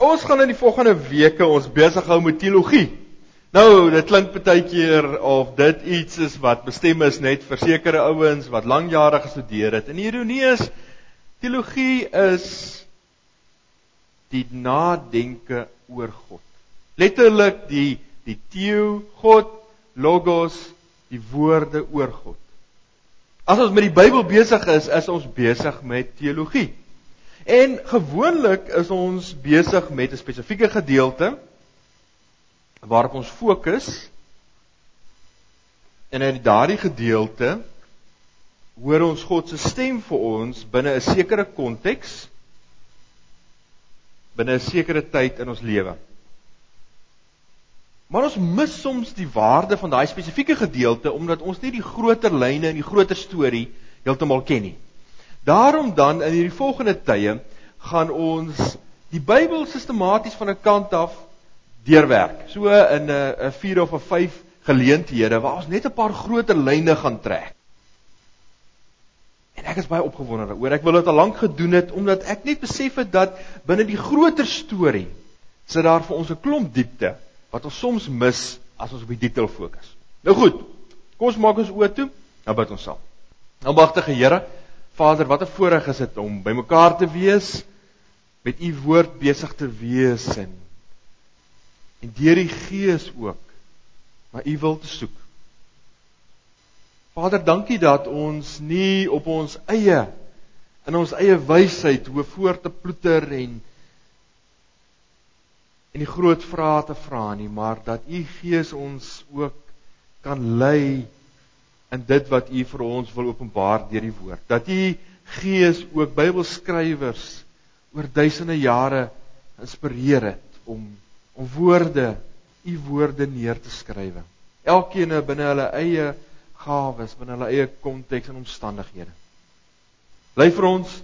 Ons gaan in die volgende weke ons besig hou met teologie. Nou, dit klink baie keer of dit iets is wat bestem is net vir sekere ouens wat lank jare gestudeer het. En die ironie is teologie is die nadenke oor God. Letterlik die die theo God logos die woorde oor God. As ons met die Bybel besig is, is ons besig met teologie. En gewoonlik is ons besig met 'n spesifieke gedeelte waarop ons fokus. En in daardie gedeelte hoor ons God se stem vir ons binne 'n sekere konteks binne 'n sekere tyd in ons lewe. Maar ons mis soms die waarde van daai spesifieke gedeelte omdat ons nie die groter lyne en die groter storie heeltemal ken nie. Daarom dan in hierdie volgende tye gaan ons die Bybel sistematies van 'n kant af deurwerk. So in 'n 'n 4 of 'n 5 geleenthede waar ons net 'n paar groter lyne gaan trek. En ek is baie opgewonde daaroor. Ek wil dit al lank gedoen het omdat ek net besef het dat binne die groter storie sit daar vir ons 'n klomp diepte wat ons soms mis as ons op die detail fokus. Nou goed. Kom ons maak ons oë toe. Nou bid ons saam. Almagtige Here, Vader, wat 'n voorreg is dit om bymekaar te wees met u woord besig te wees en en deur die Gees ook na u wil te soek. Vader, dankie dat ons nie op ons eie in ons eie wysheid hoe voor te ploeter en en die groot vrae te vra nie, maar dat u Gees ons ook kan lei in dit wat U vir ons wil openbaar deur die woord. Dat U Gees ook Bybelskrywers oor duisende jare inspireer het om om woorde, U woorde neer te skrywe. Elkeen binne hulle eie gawes, binne hulle eie konteks en omstandighede. Bly vir ons,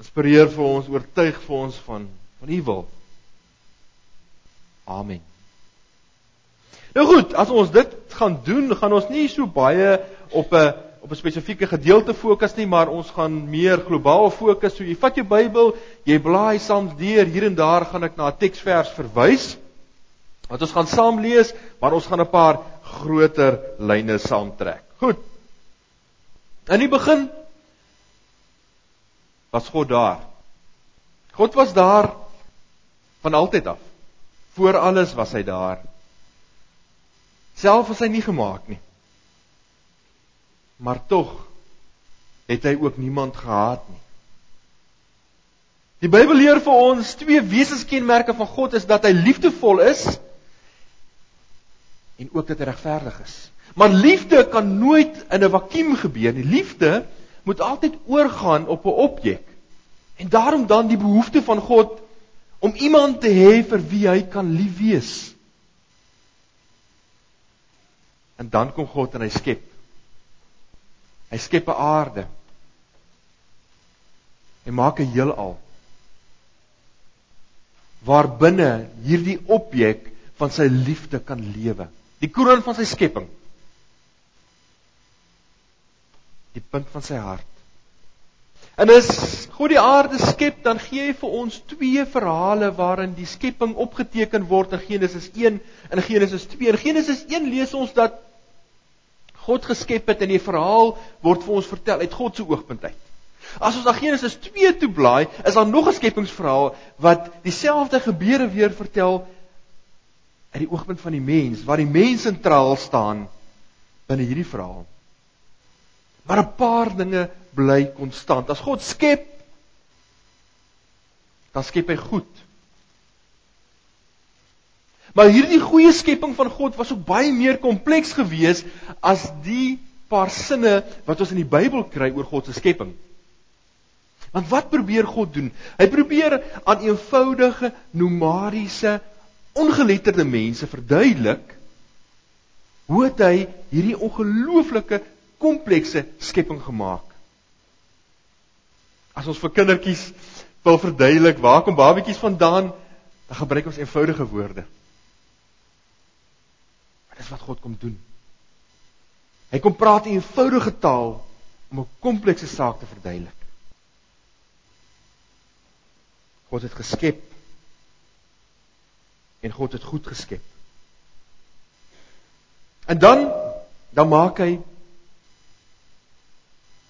inspireer vir ons, oortuig vir ons van van U wil. Amen. Nou goed, as ons dit gaan doen, gaan ons nie so baie op 'n op 'n spesifieke gedeelte fokus nie, maar ons gaan meer globaal fokus. So jy vat jou Bybel, jy blaai saam deur, hier en daar gaan ek na 'n teksvers verwys wat ons gaan saam lees, maar ons gaan 'n paar groter lyne saamtrek. Goed. In die begin was God daar. God was daar van altyd af. Voor alles was hy daar. Self was hy nie gemaak nie maar tog het hy ook niemand gehaat nie. Die Bybel leer vir ons twee wesenskenmerke van God is dat hy liefdevol is en ook dat hy regverdig is. Maar liefde kan nooit in 'n vakuum gebeur nie. Liefde moet altyd oorgaan op 'n objek. En daarom dan die behoefte van God om iemand te hê vir wie hy kan lief wees. En dan kom God en hy skep Hy skep 'n aarde. Hy maak 'n heelal. Waarbinne hierdie objek van sy liefde kan lewe. Die kroon van sy skepping. Die punt van sy hart. En as God die aarde skep, dan gee hy vir ons twee verhale waarin die skepping opgeteken word in Genesis 1 en Genesis 2. In Genesis 1 lees ons dat God geskep het en die verhaal word vir ons vertel uit God se oogpunt uit. As ons na Genesis 2 toe blaai, is daar nog 'n skepingsverhaal wat dieselfde gebeure weer vertel uit die oogpunt van die mens, waar die mens sentraal staan binne hierdie verhaal. Maar 'n paar dinge bly konstant. As God skep, dan skep hy goed. Maar hierdie goeie skepping van God was ook baie meer kompleks geweest as die paar sinne wat ons in die Bybel kry oor God se skepping. Want wat probeer God doen? Hy probeer aan eenvoudige nomadiese ongeletterde mense verduidelik hoe het hy hierdie ongelooflike komplekse skepping gemaak. As ons vir kindertjies wil verduidelik waar kom babetjies vandaan, dan gebruik ons eenvoudige woorde. Dis wat God kom doen. Hy kom praat in eenvoudige taal om 'n komplekse saak te verduidelik. God het geskep En God het goed geskep. En dan dan maak hy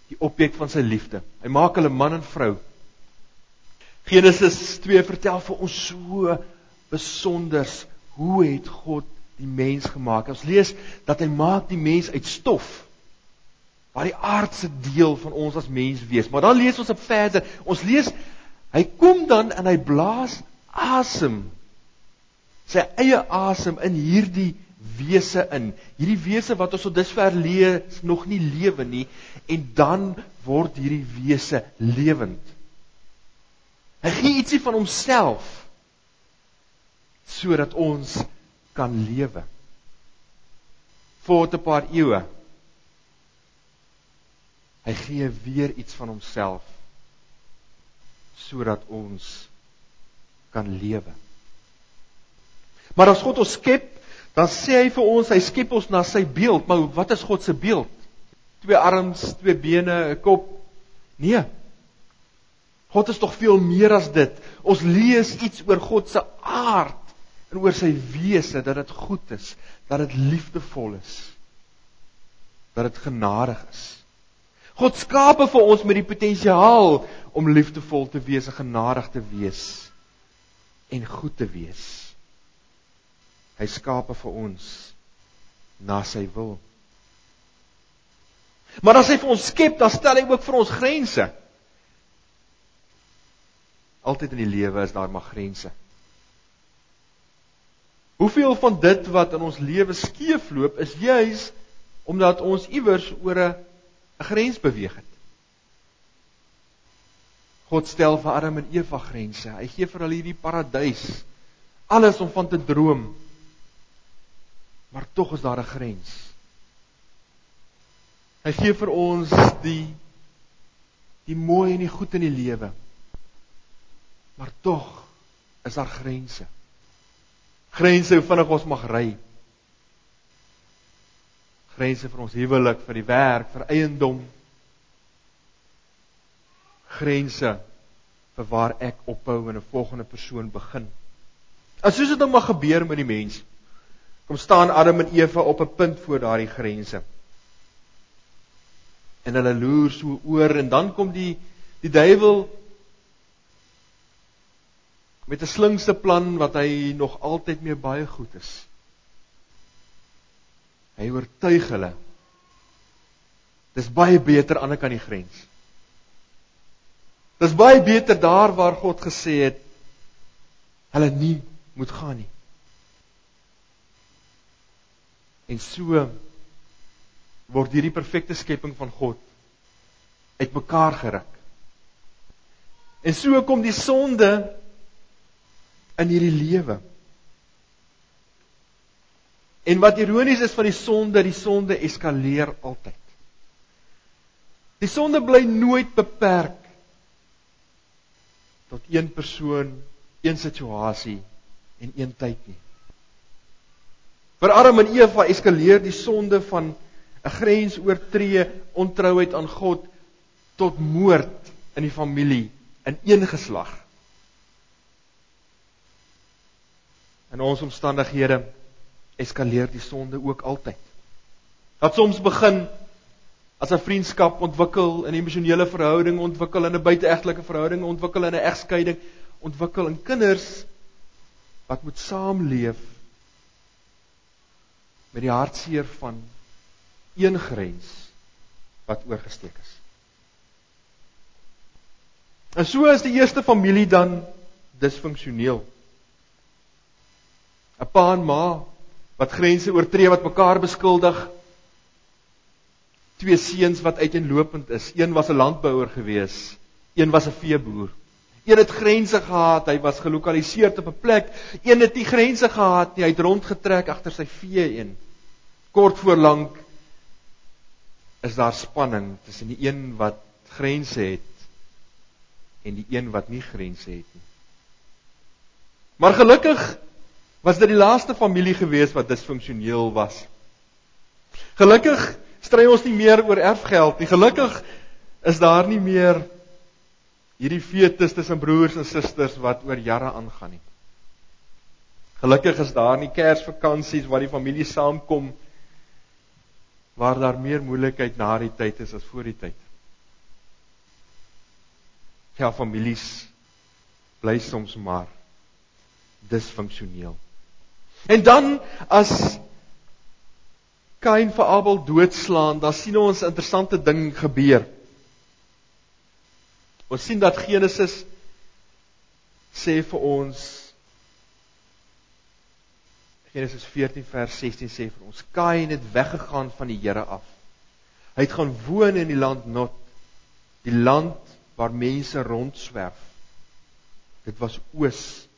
die objek van sy liefde. Hy maak hulle man en vrou. Genesis 2 vertel vir ons so besonders hoe het God die mens gemaak. Ons lees dat hy maak die mens uit stof. Waar die aardse deel van ons as mens wees. Maar dan lees ons op verder. Ons lees hy kom dan en hy blaas asem. Sy eie asem in hierdie wese in. Hierdie wese wat ons tot dusver lees nog nie lewe nie en dan word hierdie wese lewend. Hy gee ietsie van homself sodat ons kan lewe. Voor 'n paar eeue. Hy gee weer iets van homself sodat ons kan lewe. Maar as God ons skep, dan sê hy vir ons hy skep ons na sy beeld, maar wat is God se beeld? Twee arms, twee bene, 'n kop? Nee. God is tog veel meer as dit. Ons lees iets oor God se aard en oor sy wese dat dit goed is, dat dit liefdevol is, dat dit genadig is. God skape vir ons met die potensiaal om liefdevol te wees en genadig te wees en goed te wees. Hy skape vir ons na sy wil. Maar as hy vir ons skep, dan stel hy ook vir ons grense. Altyd in die lewe is daar maar grense. Hoeveel van dit wat in ons lewe skeefloop is juis omdat ons iewers oor 'n grens beweeg het. God stel vir Adam en Eva grense. Hy gee vir hulle hierdie paradys. Alles om van te droom. Maar tog is daar 'n grens. Hy gee vir ons die die mooi en die goed in die lewe. Maar tog is daar grense grense hoe vinnig ons mag ry. Grense vir ons huwelik, vir die werk, vir eiendom. Grense vir waar ek ophou en 'n volgende persoon begin. En soos dit nou mag gebeur met die mens. Kom staan Adam en Eva op 'n punt voor daardie grense. En hulle loer so oor en dan kom die die duiwel met 'n slinkse plan wat hy nog altyd mee baie goed is. Hy oortuig hulle. Dis baie beter aan die kant die grens. Dis baie beter daar waar God gesê het hulle nie moet gaan nie. En so word hierdie perfekte skepping van God uitmekaar geruk. En so kom die sonde in hierdie lewe. En wat ironies is van die sonde, die sonde eskaleer altyd. Die sonde bly nooit beperk tot een persoon, een situasie en een tyd nie. Vir Adam en Eva eskaleer die sonde van 'n grens oortree, ontrouheid aan God tot moord in die familie in een geslag. In ons omstandighede eskaleer die sonde ook altyd. Dat soms begin as 'n vriendskap ontwikkel, 'n emosionele verhouding ontwikkel, 'n buiteegtelike verhouding ontwikkel, 'n egskeiding ontwikkel in kinders wat moet saamleef met die hartseer van een grens wat oorgesteek is. En so is die eerste familie dan disfunksioneel. 'n pa en ma wat grense oortree wat mekaar beskuldig. Twee seuns wat uiteenlopend is. Een was 'n landbouer gewees, een was 'n veeboer. Een het grense gehad, hy was gelokaliseer op 'n plek. Een het nie grense gehad nie, hy het rondgetrek agter sy vee een. Kort voor lank is daar spanning tussen die een wat grense het en die een wat nie grense het nie. Maar gelukkig was dit die laaste familie gewees wat disfunksioneel was. Gelukkig stry ons nie meer oor erfgeld nie. Gelukkig is daar nie meer hierdie fetus tussen broers en susters wat oor jare aangaan nie. Gelukkig is daar nie Kersvakansies waar die familie saamkom waar daar meer moeilikheid na die tyd is as voor die tyd. Ja, families bly soms maar disfunksioneel. En dan as Kain vir Abel doodslaan, dan sien ons 'n interessante ding gebeur. Ons sien dat Genesis sê vir ons Genesis 14 vers 16 sê vir ons Kain het weggegaan van die Here af. Hy het gaan woon in die land Not, die land waar mense rondswerf. Dit was oos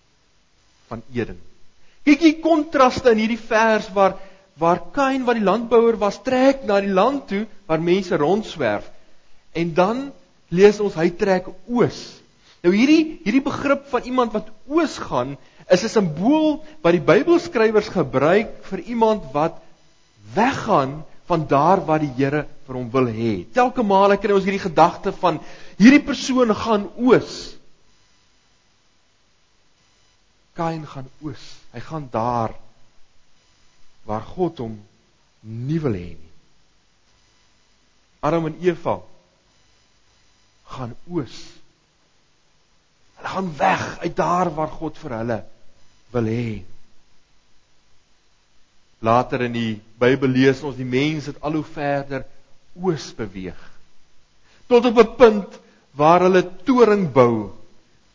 van Eden. Kyk hier kontraste in hierdie vers waar waar Kain wat die landbouer was trek na die land toe waar mense rondswerf. En dan lees ons hy trek oos. Nou hierdie hierdie begrip van iemand wat oos gaan is 'n simbool wat die Bybelskrywers gebruik vir iemand wat weggaan van daar waar die Here vir hom wil hê. Telke male kry ons hierdie gedagte van hierdie persoon gaan oos. Kain gaan oos. Hy gaan daar waar God hom nie wil hê nie. Adam en Eva gaan oos. Hulle gaan weg uit daar waar God vir hulle wil hê. Later in die Bybel lees ons die mense het al hoe verder oos beweeg. Tot op 'n punt waar hulle toring bou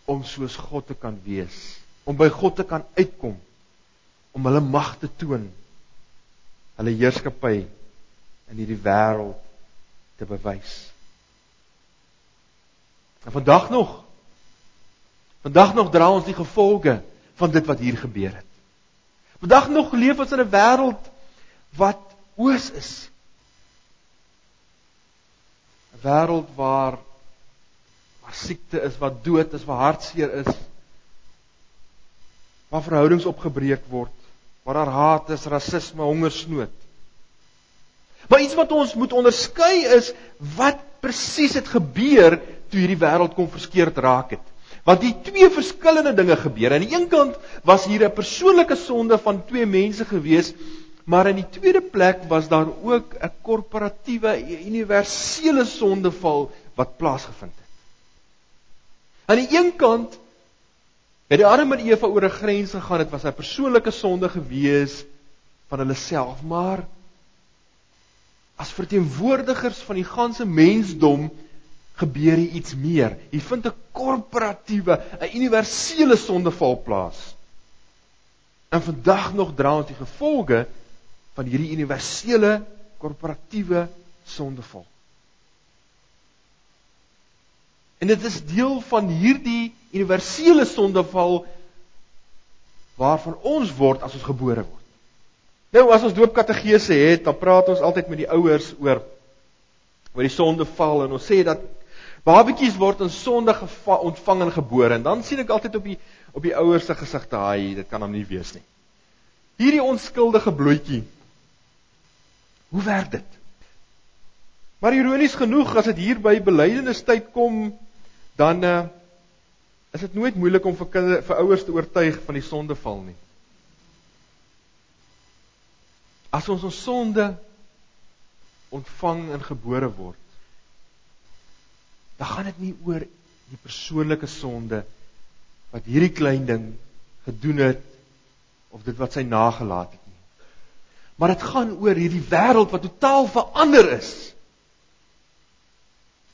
om soos God te kan wees, om by God te kan uitkom, om hulle mag te toon, hulle heerskappy in hierdie wêreld te bewys. En vandag nog vandag nog dra ons die gevolge van dit wat hier gebeur het. Vandag nog leef ons in 'n wêreld wat oos is. 'n Wêreld waar waar siekte is, waar dood is, waar hartseer is. Waar verhoudings opgebreek word, waar daar haat is, rasisme, hongersnood. Maar iets wat ons moet onderskei is wat presies het gebeur toe hierdie wêreld kom verskeurd raak het. Want die twee verskillende dinge gebeur. Aan die een kant was hier 'n persoonlike sonde van twee mense gewees, maar in die tweede plek was daar ook 'n korporatiewe, universele sondeval wat plaasgevind het. Aan die een kant het die Adam en Eva oor 'n grens gegaan. Dit was 'n persoonlike sonde gewees van hulle self, maar as verteenwoordigers van die ganse mensdom gebeur hier iets meer. Hier vind 'n korporatiewe, 'n universele sondeval plaas. En vandag nog dra ons die gevolge van hierdie universele korporatiewe sondeval. En dit is deel van hierdie universele sondeval waarvan ons word as ons gebore word. Nou as ons doopkategese het, dan praat ons altyd met die ouers oor oor die sondeval en ons sê dat Babetjies word in sonde ontvang en gebore en dan sien ek altyd op die op die ouers se gesigte, "Haai, dit kan hom nie wees nie." Hierdie onskuldige bloetjie. Hoe werk dit? Maar ironies genoeg, as dit hier by belydenistyd kom, dan uh is dit nooit moeilik om vir kinders vir ouers te oortuig van die sondeval nie. As ons ons sonde ontvang en gebore word, dan gaan dit nie oor die persoonlike sonde wat hierdie klein ding gedoen het of dit wat sy nagelaat het nie. Maar dit gaan oor hierdie wêreld wat totaal verander is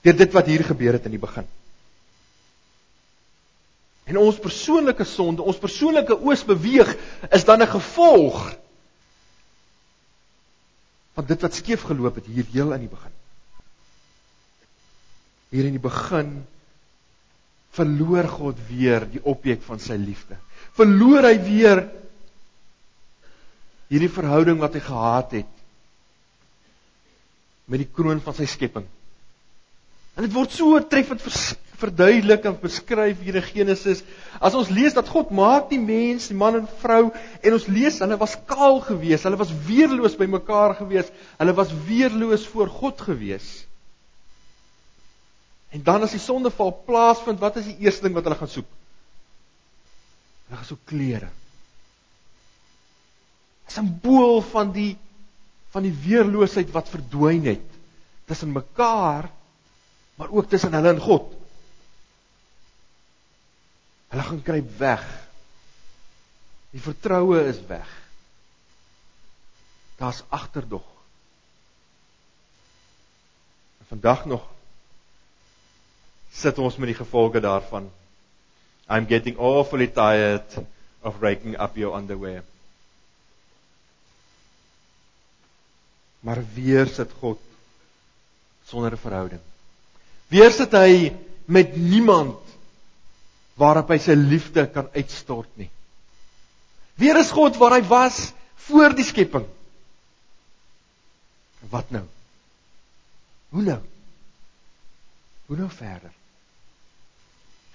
deur dit wat hier gebeur het in die begin. En ons persoonlike sonde, ons persoonlike oos beweeg is dan 'n gevolg van dit wat skeef geloop het hier heel aan die begin hier in die begin verloor God weer die objek van sy liefde. Verloor hy weer hierdie verhouding wat hy gehad het met die kroon van sy skepping. En dit word so treffend verduidelik en beskryf hier in Genesis. As ons lees dat God maak die mens, die man en vrou en ons lees hulle was kaal geweest, hulle was weerloos by mekaar geweest, hulle was weerloos voor God geweest. En dan as die sondeval plaasvind, wat is die eerste ding wat hulle gaan soek? Hulle gaan soek klere. simbool van die van die weerloosheid wat verdwyn het tussen mekaar maar ook tussen hulle en God. Hulle gaan kruip weg. Die vertroue is weg. Daar's agterdog. En vandag nog sit ons met die gevolge daarvan. I'm getting awfully tired of raking up your underwear. Maar weer sit God sonder 'n verhouding. Weer sit hy met niemand waarop hy sy liefde kan uitstort nie. Weer is God waar hy was voor die skepping. Wat nou? Hoe nou? Hoe nou verder?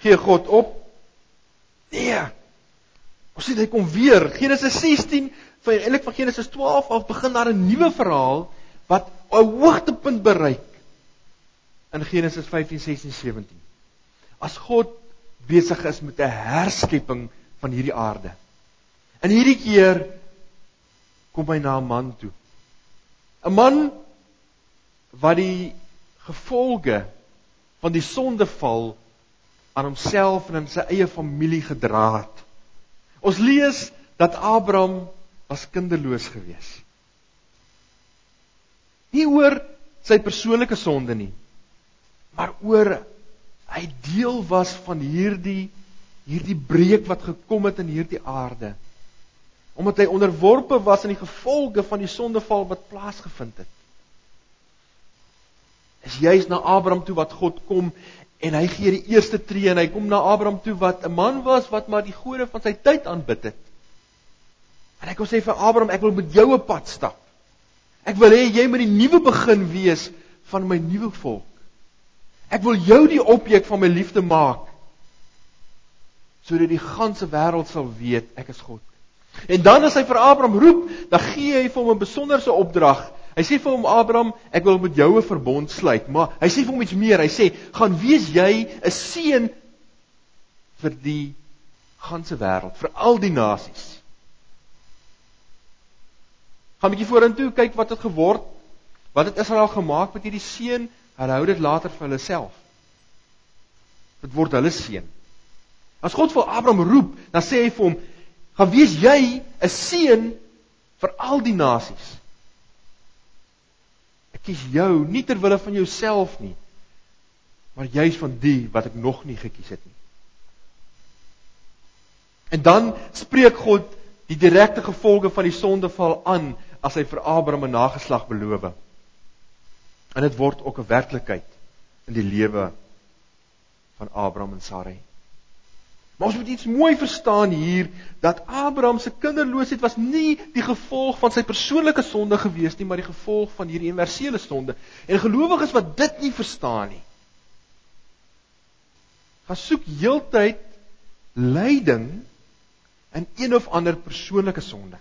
Gee God op? Nee. Ons sien hy kom weer. Genesis 16 van eintlik van Genesis 12 af begin daar 'n nuwe verhaal wat 'n hoogtepunt bereik in Genesis 15, 16, 17. As God besig is met 'n herskepping van hierdie aarde. En hierdie keer kom hy na 'n man toe. 'n Man wat die gevolge van die sondeval aan homself en aan sy eie familie gedra het. Ons lees dat Abraham was kinderloos gewees. Nie oor sy persoonlike sonde nie, maar oor hy deel was van hierdie hierdie breek wat gekom het in hierdie aarde. Omdat hy onderworpe was aan die gevolge van die sondeval wat plaasgevind het. Is juis na Abraham toe wat God kom en hy gee die eerste tree en hy kom na Abraham toe wat 'n man was wat maar die gode van sy tyd aanbid het. En hy kom sê vir Abraham, ek wil met jou 'n pad stap. Ek wil hê jy moet die nuwe begin wees van my nuwe volk. Ek wil jou die objek van my liefde maak sodat die ganse wêreld sal weet ek is God. En dan as hy vir Abraham roep, dan gee hy vir hom 'n besonderse opdrag. Hy sê vir hom Abraham, ek wil met jou 'n verbond sluit, maar hy sê vir hom iets meer. Hy sê, "Gaan wees jy 'n seën vir die ganse wêreld, vir al die nasies." Gaan 'n bietjie vorentoe kyk wat het geword. Wat het Israel gemaak met hierdie seën? Hulle hou dit later vir hulle self. Dit word hulle seën. As God vir Abraham roep, dan sê hy vir hom: "Gaan wees jy 'n seën vir al die nasies." Ek kies jou nie ter wille van jouself nie, maar juis van die wat ek nog nie gekies het nie. En dan spreek God die direkte gevolge van die sondeval aan as hy vir Abraham 'n nageslag beloof. En dit word ook 'n werklikheid in die lewe van Abraham en Sarai. Maar ons moet iets mooi verstaan hier dat Abraham se kinderloosheid was nie die gevolg van sy persoonlike sonde gewees nie, maar die gevolg van hierdie universele sonde. En gelowiges wat dit nie verstaan nie, gaan soek heeltyd lyding in een of ander persoonlike sonde.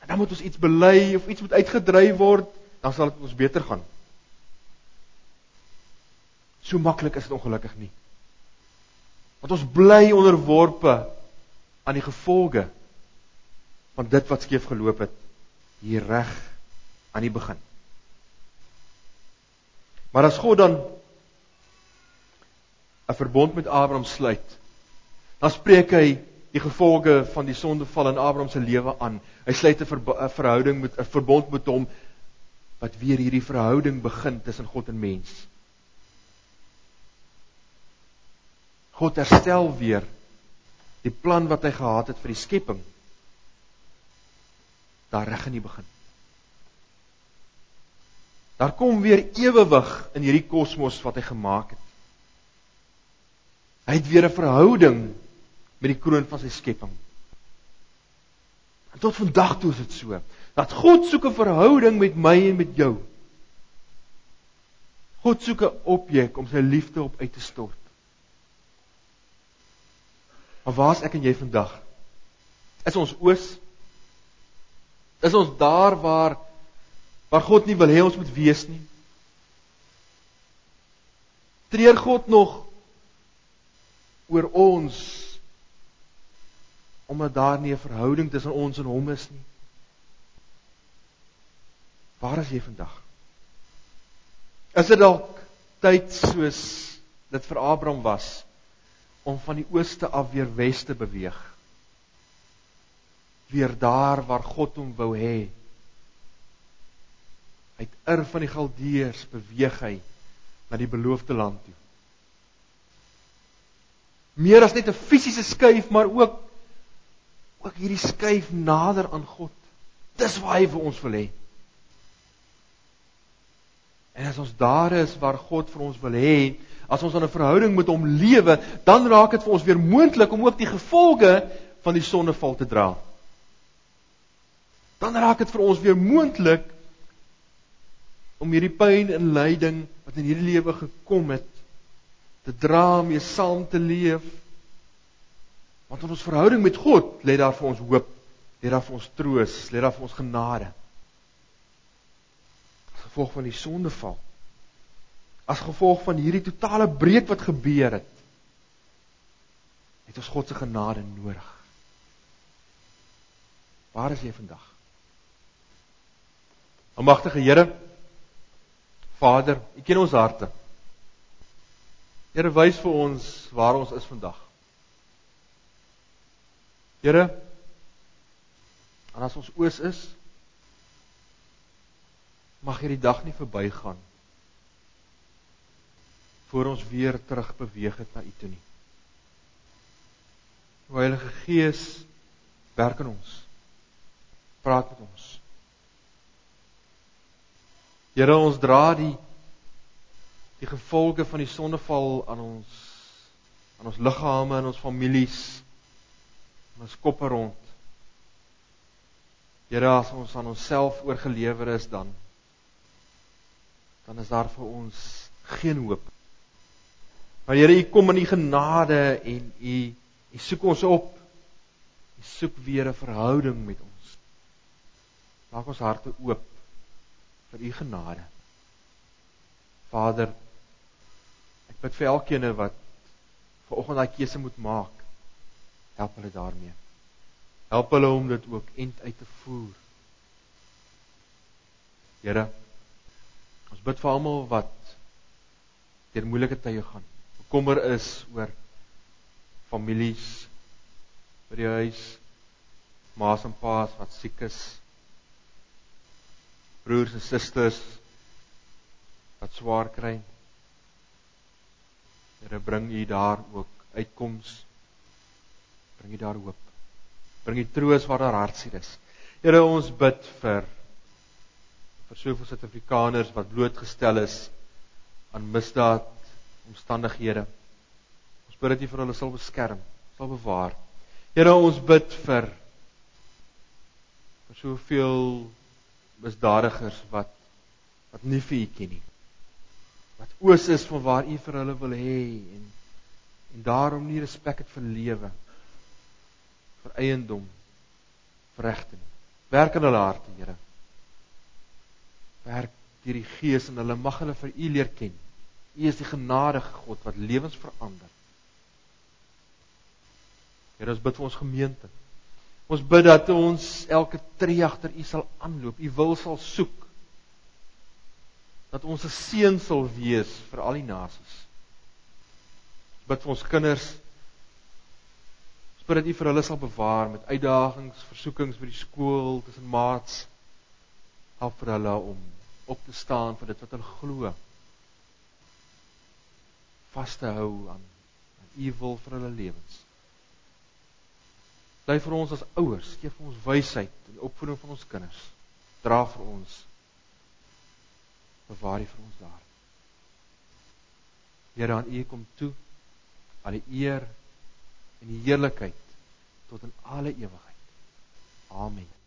En dan moet ons iets bely of iets moet uitgedryf word dan sal dit ons beter gaan. So maklik is dit ongelukkig nie. Want ons bly onderworpe aan die gevolge van dit wat skeef geloop het hier reg aan die begin. Maar as God dan 'n verbond met Abraham sluit, dan spreek hy die gevolge van die sondeval in Abraham se lewe aan. Hy sluit 'n verhouding met 'n verbond met hom wat weer hierdie verhouding begin tussen God en mens. God herstel weer die plan wat hy gehad het vir die skepping. Daar reg in die begin. Daar kom weer ewewig in hierdie kosmos wat hy gemaak het. Hy het weer 'n verhouding met die kroon van sy skepping. En tot vandag toe is dit so dat God soek 'n verhouding met my en met jou. God soek 'n objek om sy liefde op uit te stort. Maar waar is ek en jy vandag? Is ons oos? Is ons daar waar waar God nie wil hê ons moet wees nie? Treur God nog oor ons omdat daar nie 'n verhouding tussen ons en hom is nie. Waar is jy vandag? Is dit dalk tyd soos dit vir Abraham was om van die ooste af weer wes te beweeg? Weer daar waar God hom wou hê. Uit Ur van die Galdeërs beweeg hy na die beloofde land toe. Meer as net 'n fisiese skuif, maar ook ook hierdie skuif nader aan God. Dis waar hy vir ons wil hê. En as ons daar is waar God vir ons wil hê, as ons 'n verhouding met hom lewe, dan raak dit vir ons weer moontlik om ook die gevolge van die sondeval te dra. Dan raak dit vir ons weer moontlik om hierdie pyn en lyding wat in hierdie lewe gekom het te dra om mee saam te leef. Want in ons verhouding met God lê daar vir ons hoop, lê daar vir ons troos, lê daar vir ons genade gevolg van die sondeval. As gevolg van hierdie totale breek wat gebeur het, het ons God se genade nodig. Waar is jy vandag? Almagtige Here, Vader, U ken ons harte. Here wys vir ons waar ons is vandag. Here, en as ons oos is, mag hierdie dag nie verbygaan voor ons weer terug beweeg het na U toe nie. O Heilige Gees, werk in ons. Praat met ons. Here, ons dra die die gevolge van die sondeval aan ons aan ons liggame en ons families en ons koppe rond. Here, as ons aan onsself oorgelewer is dan dan is daar vir ons geen hoop. Maar Here, U kom in U genade en U U soek ons op. U soek weer 'n verhouding met ons. Maak ons harte oop vir U genade. Vader, ek bid vir elkeen wat vanoggend daai keuse moet maak. Help hulle daarmee. Help hulle om dit ook end uit te voer. Here, Ons bid vir almal wat deur moeilike tye gaan. Bekommer is oor families by die huis, ma's en pa's wat siek is. Broers en susters wat swaar kry. Here bring U daar ook uitkoms. Bring U daar hoop. Bring U troos waar daar hartseer is. Here ons bid vir vir soveel Suid-Afrikaners wat blootgestel is aan misdaad omstandighede. Ons bid dat U vir hulle sal beskerm, sal bewaar. Here, ons bid vir vir soveel misdadigers wat wat nie vir U ken nie. Wat oos is van waar U vir hulle wil hê en en daarom nie respek het vir lewe vir eiendom vir regte nie. Werk in hulle harte, Here werk deur die Gees en hulle mag hulle vir U leer ken. U is die genadige God wat lewens verander. Here, ons bid vir ons gemeente. Ons bid dat ons elke tree agter U sal aanloop, U wil sal soek. Dat ons 'n seën sal wees vir al die nasies. Ons bid vir ons kinders. Ons bid dat U vir hulle sal bewaar met uitdagings, versoekings by die skool, tussen maats help vir hulle om op te staan vir dit wat hulle glo. Vas te hou aan aan U wil vir hulle lewens. Bly vir ons as ouers, gee vir ons wysheid in die opvoeding van ons kinders. Dra vir ons bewaar U vir ons daar. Here aan U kom toe al die eer en die heerlikheid tot in alle ewigheid. Amen.